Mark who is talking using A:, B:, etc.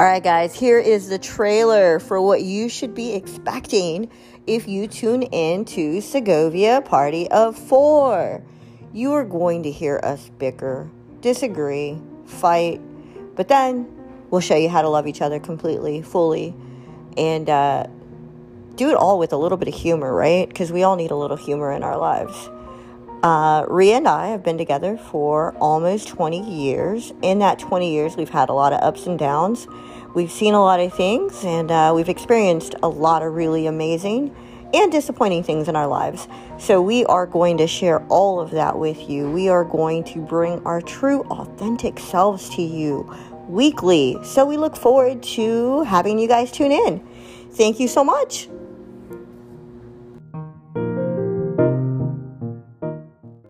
A: All right, guys, here is the trailer for what you should be expecting if you tune in to Segovia Party of Four. You are going to hear us bicker, disagree, fight, but then we'll show you how to love each other completely, fully, and uh, do it all with a little bit of humor, right? Because we all need a little humor in our lives. Uh, Ria and I have been together for almost 20 years. In that 20 years, we've had a lot of ups and downs. We've seen a lot of things, and uh, we've experienced a lot of really amazing and disappointing things in our lives. So, we are going to share all of that with you. We are going to bring our true, authentic selves to you weekly. So, we look forward to having you guys tune in. Thank you so much.